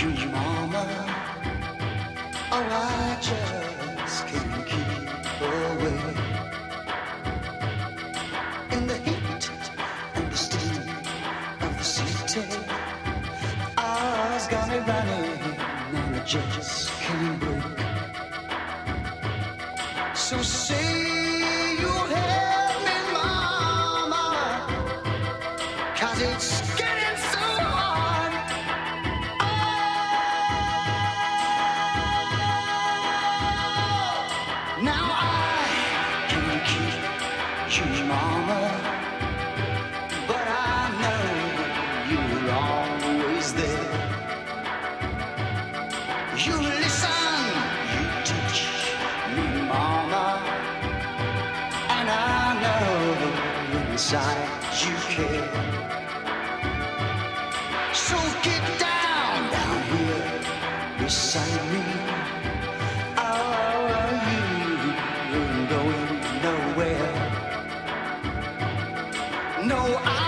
you, mama. Oh, I just can't keep away. In the heat and the steam of the city, I's got me running and I just can't break. So say inside you care. So No, I